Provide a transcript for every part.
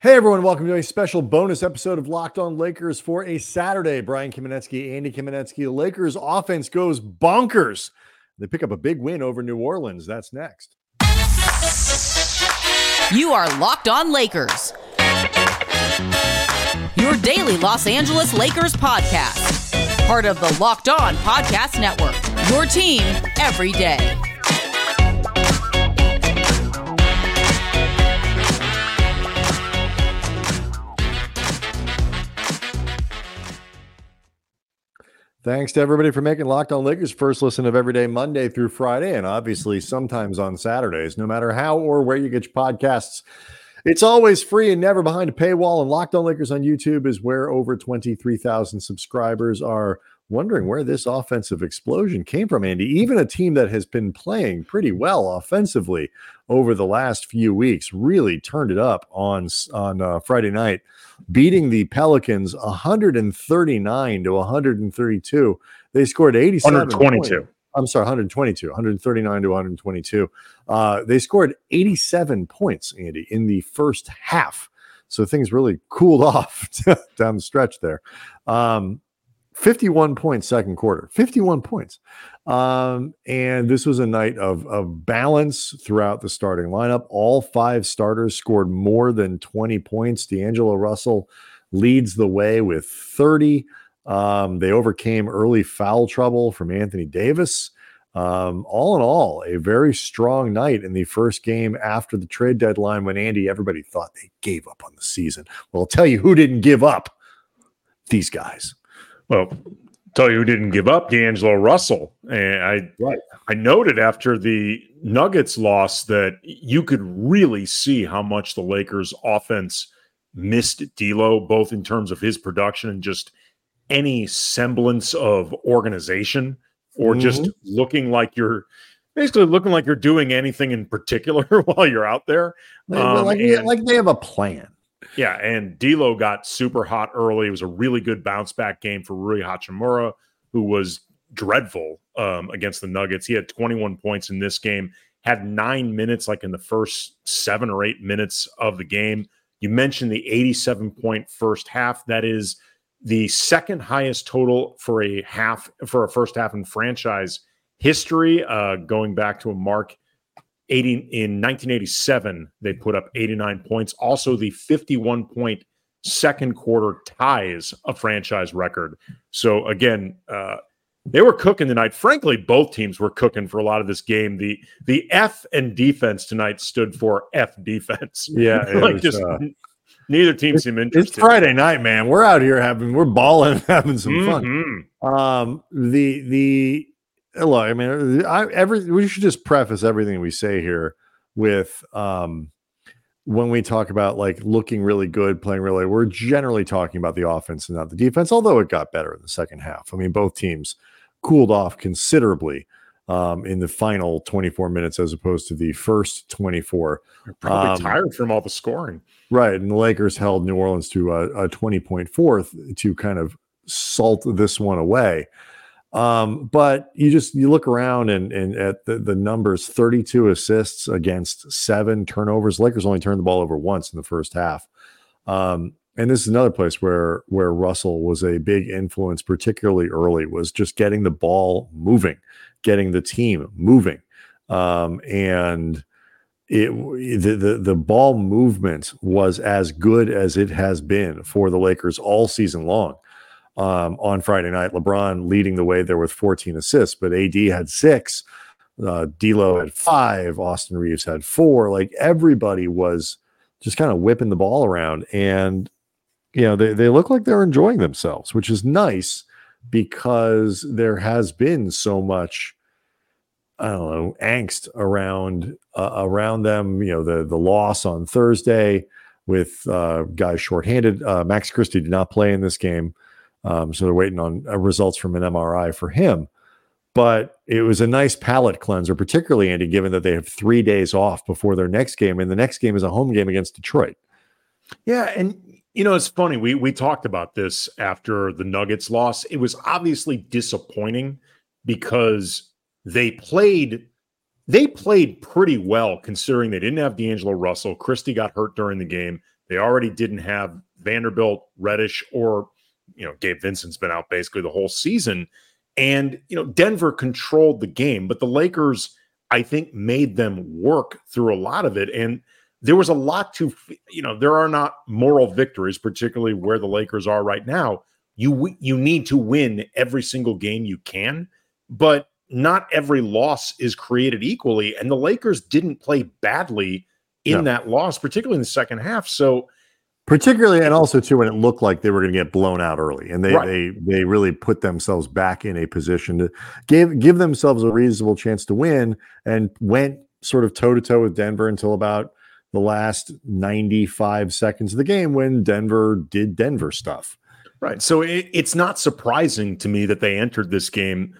Hey everyone, welcome to a special bonus episode of Locked On Lakers for a Saturday. Brian Kamenetzky, Andy Kamenetzky. The Lakers offense goes bonkers. They pick up a big win over New Orleans. That's next. You are Locked On Lakers. Your daily Los Angeles Lakers podcast. Part of the Locked On Podcast Network. Your team every day. Thanks to everybody for making Locked On Lakers first listen of every day, Monday through Friday, and obviously sometimes on Saturdays. No matter how or where you get your podcasts, it's always free and never behind a paywall. And Locked On Lakers on YouTube is where over 23,000 subscribers are wondering where this offensive explosion came from, Andy. Even a team that has been playing pretty well offensively over the last few weeks really turned it up on on uh, Friday night, beating the Pelicans 139 to 132. They scored 87 122. Points. I'm sorry, 122, 139 to 122. Uh, they scored 87 points, Andy, in the first half. So things really cooled off down the stretch there. Um, 51 points second quarter 51 points. Um, and this was a night of, of balance throughout the starting lineup. All five starters scored more than 20 points. D'angelo russell leads the way with 30 um, they overcame early foul trouble from anthony davis. Um, all in all a very strong night in the first game after the trade deadline when andy everybody thought they gave up on the season. Well i'll tell you who didn't give up. These guys well, tell you who didn't give up, D'Angelo Russell. And I right. I noted after the Nuggets loss that you could really see how much the Lakers offense missed D'Lo, both in terms of his production and just any semblance of organization, or mm-hmm. just looking like you're basically looking like you're doing anything in particular while you're out there. Um, like, and, like they have a plan. Yeah, and D'Lo got super hot early. It was a really good bounce back game for Rui Hachimura, who was dreadful um, against the Nuggets. He had 21 points in this game, had nine minutes, like in the first seven or eight minutes of the game. You mentioned the 87 point first half. That is the second highest total for a half for a first half in franchise history, uh, going back to a mark 80 in 1987 they put up 89 points also the 51 point second quarter ties a franchise record. So again uh, they were cooking tonight. Frankly both teams were cooking for a lot of this game. The the f and defense tonight stood for f defense. Yeah like was, just uh, neither team seemed interested. It's friday night man. We're out here having we're balling having some mm-hmm. fun um the the look, I mean, I, every we should just preface everything we say here with um, when we talk about like looking really good, playing really, we're generally talking about the offense and not the defense. Although it got better in the second half. I mean, both teams cooled off considerably um, in the final 24 minutes as opposed to the first 24. They're probably um, tired from all the scoring. Right. And the Lakers held New Orleans to a, a 20 point fourth to kind of salt this one away. Um, but you just you look around and and at the, the numbers 32 assists against seven turnovers. Lakers only turned the ball over once in the first half. Um, and this is another place where where Russell was a big influence, particularly early, was just getting the ball moving, getting the team moving. Um, and it the, the the ball movement was as good as it has been for the Lakers all season long um, on Friday night. LeBron leading the way there with 14 assists, but AD had six. Uh, D'Lo had five. Austin Reaves had four. Like everybody was just kind of whipping the ball around, and you know they they look like they're enjoying themselves, which is nice because there has been so much. I don't know angst around uh, around them. You know the the loss on Thursday with uh, guys shorthanded. Uh, Max Christie did not play in this game. Um, so they're waiting on uh, results from an MRI for him. But it was a nice palate cleanser, particularly Andy, given that they have three days off before their next game, and the next game is a home game against Detroit. Yeah, and you know it's funny. We we talked about this after the Nuggets loss. It was obviously disappointing because they played they played pretty well considering they didn't have D'Angelo Russell. Christie got hurt during the game. They already didn't have Vanderbilt, Reddish, or you know, Gabe Vincent's been out basically the whole season. And, you know, Denver controlled the game, but the Lakers, I think, made them work through a lot of it. And there was a lot to, you know, there are not moral victories, particularly where the Lakers are right now. You you need to win every single game you can, but not every loss is created equally. And the Lakers didn't play badly in no. that loss, particularly in the second half. So particularly and also too when it looked like they were going to get blown out early and they right. they they really put themselves back in a position to give give themselves a reasonable chance to win and went sort of toe to toe with Denver until about the last 95 seconds of the game when Denver did Denver stuff. Right. So it, it's not surprising to me that they entered this game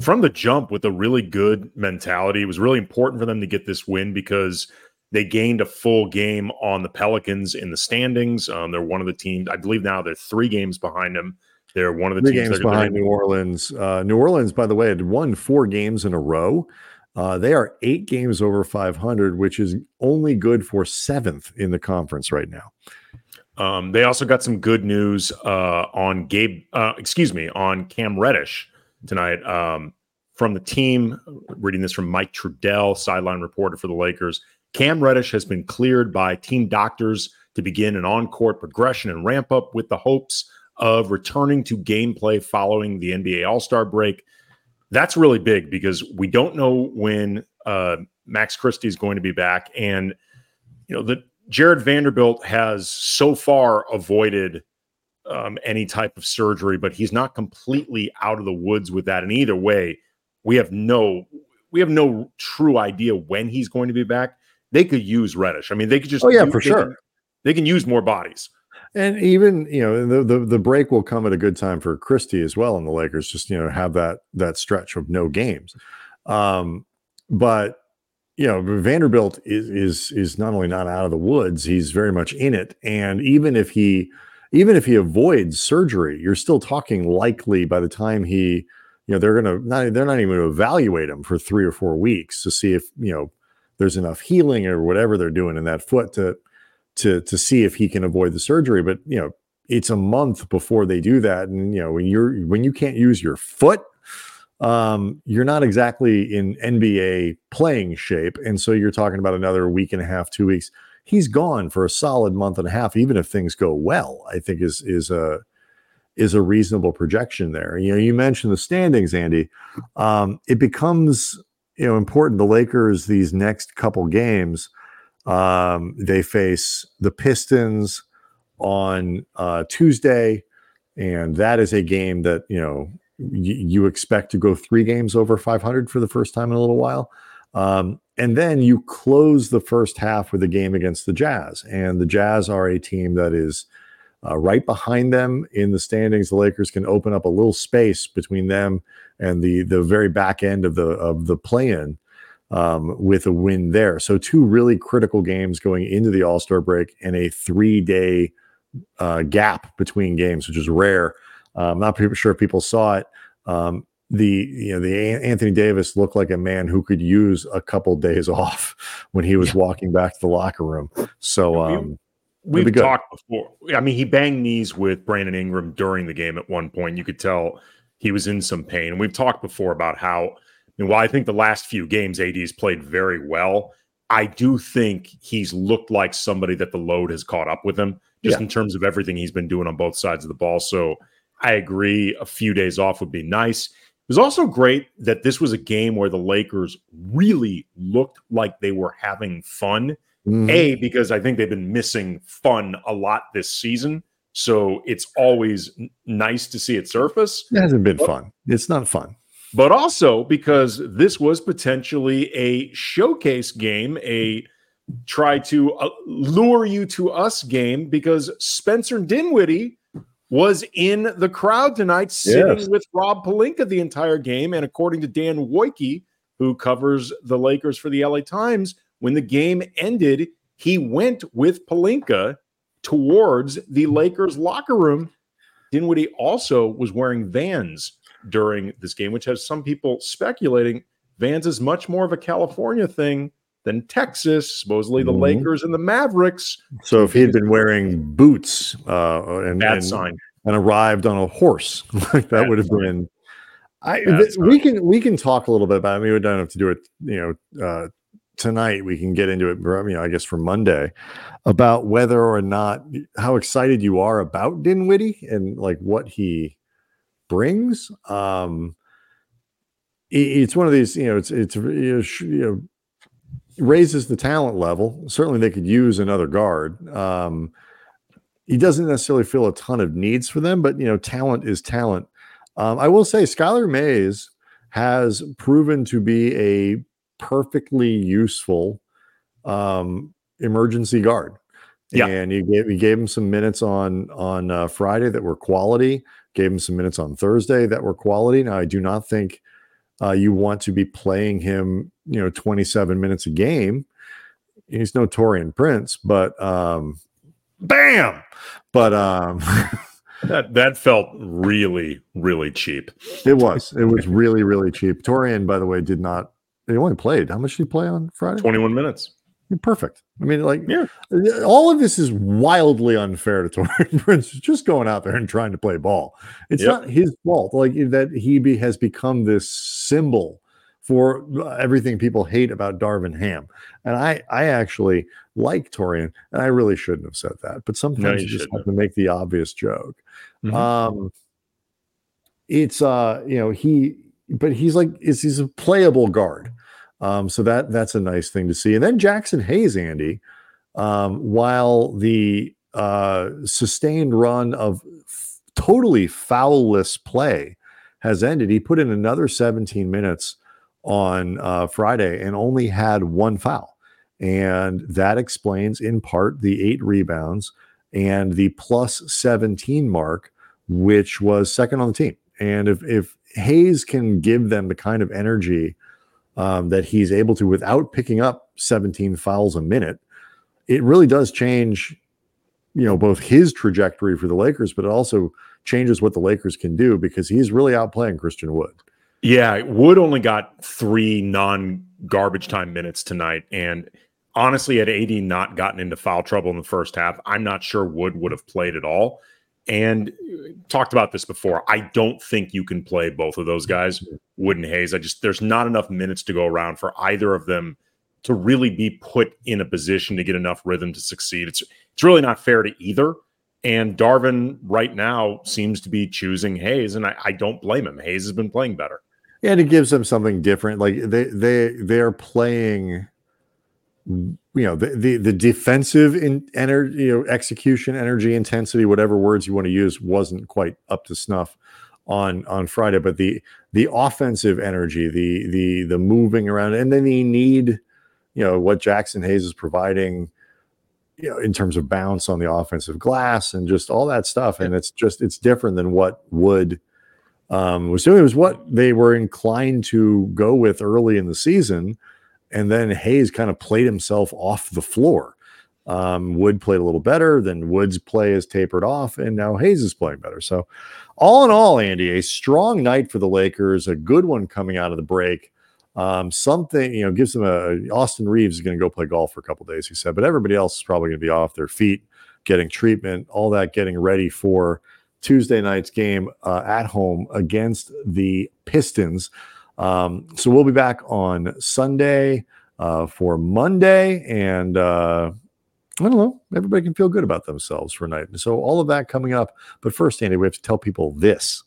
from the jump with a really good mentality. It was really important for them to get this win because they gained a full game on the Pelicans in the standings. Um, they're one of the teams, I believe now they're three games behind them. They're one of the three teams games behind New Orleans. Uh, New Orleans, by the way, had won four games in a row. Uh, they are eight games over 500, which is only good for seventh in the conference right now. Um, they also got some good news uh, on Gabe, uh, excuse me, on Cam Reddish tonight um, from the team. Reading this from Mike Trudell, sideline reporter for the Lakers. Cam Reddish has been cleared by team doctors to begin an on court progression and ramp up with the hopes of returning to gameplay following the NBA All Star break. That's really big because we don't know when uh, Max Christie is going to be back. And, you know, the Jarred Vanderbilt has so far avoided um, any type of surgery, but he's not completely out of the woods with that. And either way, we have no we have no true idea when he's going to be back they could use Reddish. I mean, they could just oh yeah, for sure. Can, they can use more bodies. And even you know the, the the break will come at a good time for Christie as well, and the Lakers just you know have that that stretch of no games. Um, but you know Vanderbilt is is is not only not out of the woods, he's very much in it. And even if he even if he avoids surgery, you're still talking likely by the time he you know they're gonna not they're not even going to evaluate him for three or four weeks to see if you know there's enough healing or whatever they're doing in that foot to to to see if he can avoid the surgery. But you know, it's a month before they do that, and you know when you're when you can't use your foot, um, you're not exactly in NBA playing shape, and so you're talking about another week and a half, two weeks. He's gone for a solid month and a half, even if things go well. I think is is a is a reasonable projection there. You know, you mentioned the standings, Andy. Um, it becomes you know important. The Lakers these next couple games, um, they face the Pistons on uh, Tuesday, and that is a game that you know y- you expect to go three games over 500 for the first time in a little while. Um, and then you close the first half with a game against the Jazz, and the Jazz are a team that is uh, right behind them in the standings. The Lakers can open up a little space between them and the the very back end of the of the play-in um, with a win there. So two really critical games going into the All Star break and a three day uh, gap between games, which is rare. I'm not sure if people saw it. Um, the you know the Anthony Davis looked like a man who could use a couple days off when he was walking back to the locker room. So um, we've talked before. I mean, he banged knees with Brandon Ingram during the game at one point. You could tell he was in some pain. And we've talked before about how, mean, while I think the last few games AD's played very well, I do think he's looked like somebody that the load has caught up with him just yeah. in terms of everything he's been doing on both sides of the ball. So I agree. A few days off would be nice. It was also great that this was a game where the Lakers really looked like they were having fun Mm-hmm. A, because I think they've been missing fun a lot this season. So it's always n- nice to see it surface. It hasn't been but, fun. It's not fun. But also because this was potentially a showcase game, a try to uh, lure you to us game because Spencer Dinwiddie was in the crowd tonight sitting yes. with Rob Pelinka the entire game. And according to Dan Woike, who covers the Lakers for the LA Times, when the game ended, he went with Pelinka towards the Lakers locker room. Dinwiddie also was wearing Vans during this game, which has some people speculating Vans is much more of a California thing than Texas, supposedly the Mhm. Lakers and the Mavericks. So if he had been wearing boots uh, and, and, sign. and arrived on a horse, like that Bad would have sign. been. I th- we can we can talk a little bit about. I mean, we don't have to do it. You know, uh, tonight we can get into it. You know, I guess for Monday about whether or not how excited you are about Dinwiddie and like what he brings. Um, it's one of these. You know, it's it's you know, you know raises the talent level. Certainly, they could use another guard. Um, he doesn't necessarily feel a ton of needs for them, but you know, talent is talent. Um, I will say, Skylar Mays has proven to be a perfectly useful um, emergency guard. Yeah. and you gave you gave him some minutes on on uh, Friday that were quality. Gave him some minutes on Thursday that were quality. Now, I do not think uh, you want to be playing him, you know, 27 minutes a game. He's no Taurean Prince, but um, bam. But um, That that felt really, really cheap. it was it was really really cheap. Taurean, by the way, did not. He only played. How much did he play on Friday? 21 minutes. Perfect. I mean, like, Yeah. all of this is wildly unfair to Taurean Prince. Just going out there and trying to play ball. It's Yep. not his fault. Like that, he be, has become this symbol for uh, everything people hate about Darvin Ham. And I, I actually like Taurean, and I really shouldn't have said that. But sometimes you you just have to make the obvious joke. Mhm. Um, it's uh, you know, he, but he's like, is he's a playable guard. Um, so that that's a nice thing to see. And then Jaxson Hayes, Andy, um, while the uh, sustained run of f- totally foulless play has ended, he put in another 17 minutes on uh, Friday and only had one foul. And that explains in part the eight rebounds and the plus 17 mark, which was second on the team. And if, if Hayes can give them the kind of energy um, that he's able to without picking up 17 fouls a minute, it really does change, you know, both his trajectory for the Lakers, but it also changes what the Lakers can do because he's really outplaying Christian Wood. Yeah, Wood only got three non garbage time minutes tonight. And honestly, had AD not gotten into foul trouble in the first half, I'm not sure Wood would have played at all. And uh, talked about this before. I don't think you can play both of those guys, Wood and Hayes. I just, there's not enough minutes to go around for either of them to really be put in a position to get enough rhythm to succeed. It's, it's really not fair to either. And Darvin right now seems to be choosing Hayes, and I, I don't blame him. Hayes has been playing better. and it gives them something different. Like they they they're playing, you know, the the, the defensive in energy, you know, execution, energy, intensity, whatever words you want to use, wasn't quite up to snuff on on Friday. But the the offensive energy, the the the moving around, and then the need, you know, what Jaxson Hayes is providing. You know, in terms of bounce on the offensive glass and just all that stuff, and it's just it's different than what Wood um, was doing. It was what they were inclined to go with early in the season, and then Hayes kind of played himself off the floor. Um, Wood played a little better, then Wood's play has tapered off, and now Hayes is playing better. So, all in all, Andy, a strong night for the Lakers, a good one coming out of the break. Um, something you know gives them a Austin Reaves is going to go play golf for a couple days, he said, but everybody else is probably going to be off their feet, getting treatment, all that, getting ready for Tuesday night's game uh, at home against the Pistons. Um, so we'll be back on Sunday uh, for Monday, and uh, I don't know, everybody can feel good about themselves for a night. So all of that coming up. But first, Andy, we have to tell people this.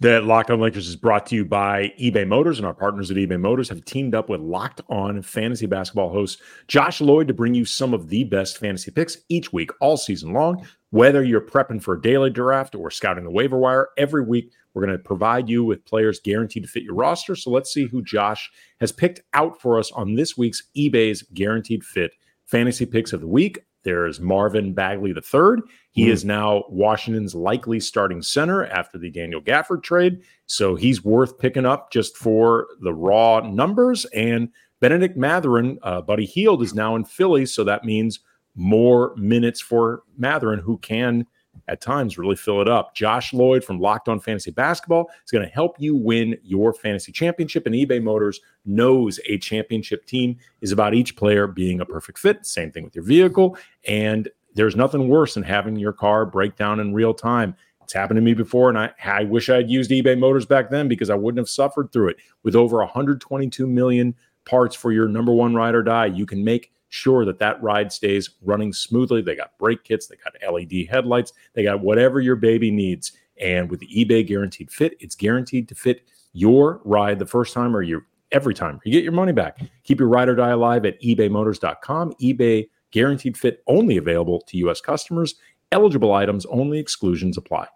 That Locked On Lakers is brought to you by eBay Motors, and our partners at eBay Motors have teamed up with Locked On fantasy basketball host Josh Lloyd to bring you some of the best fantasy picks each week, all season long. Whether you're prepping for a daily draft or scouting the waiver wire, every week we're going to provide you with players guaranteed to fit your roster. So let's see who Josh has picked out for us on this week's eBay's Guaranteed Fit Fantasy Picks of the Week. There's Marvin Bagley III. He Mm. is now Washington's likely starting center after the Daniel Gafford trade. So he's worth picking up just for the raw numbers. And Bennedict Mathurin, uh, Buddy Hield, is now in Philly. So that means more minutes for Mathurin, who can at times really fill it up. Josh Lloyd from Locked On Fantasy Basketball is going to help you win your fantasy championship. And eBay Motors knows a championship team is about each player being a perfect fit. Same thing with your vehicle. And there's nothing worse than having your car break down in real time. It's happened to me before, and I, I wish I had used eBay Motors back then because I wouldn't have suffered through it. With over 122 million parts for your number one ride or die, you can make sure that that ride stays running smoothly. They got brake kits, they got LED headlights, they got whatever your baby needs. And with the eBay Guaranteed Fit, it's guaranteed to fit your ride the first time or your every time. You get your money back. Keep your ride or die alive at ebaymotors.com. eBay Guaranteed Fit only available to U.S. customers. Eligible items only. Exclusions apply.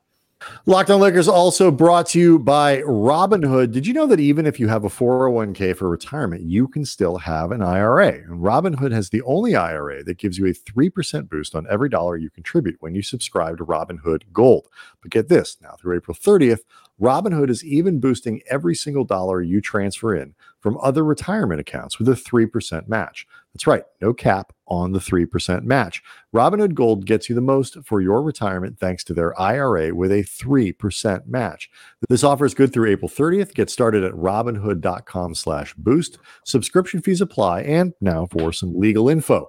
Locked on Lakers also brought to you by Robinhood. Did you know that even if you have a 401k for retirement, you can still have an IRA? And Robinhood has the only IRA that gives you a 3% boost on every dollar you contribute when you subscribe to Robinhood Gold. But get this now through April 30th, Robinhood is even boosting every single dollar you transfer in from other retirement accounts with a 3% match. That's right, no cap on the 3% match. Robinhood Gold gets you the most for your retirement thanks to their IRA with a 3% match. This offer is good through April 30th. Get started at robinhood.com slash boost. Subscription fees apply. And now for some legal info.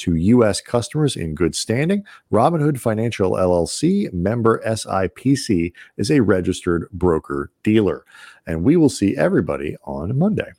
to U.S. customers in good standing. Robinhood Financial LLC, member SIPC, is a registered broker dealer. And we will see everybody on Monday.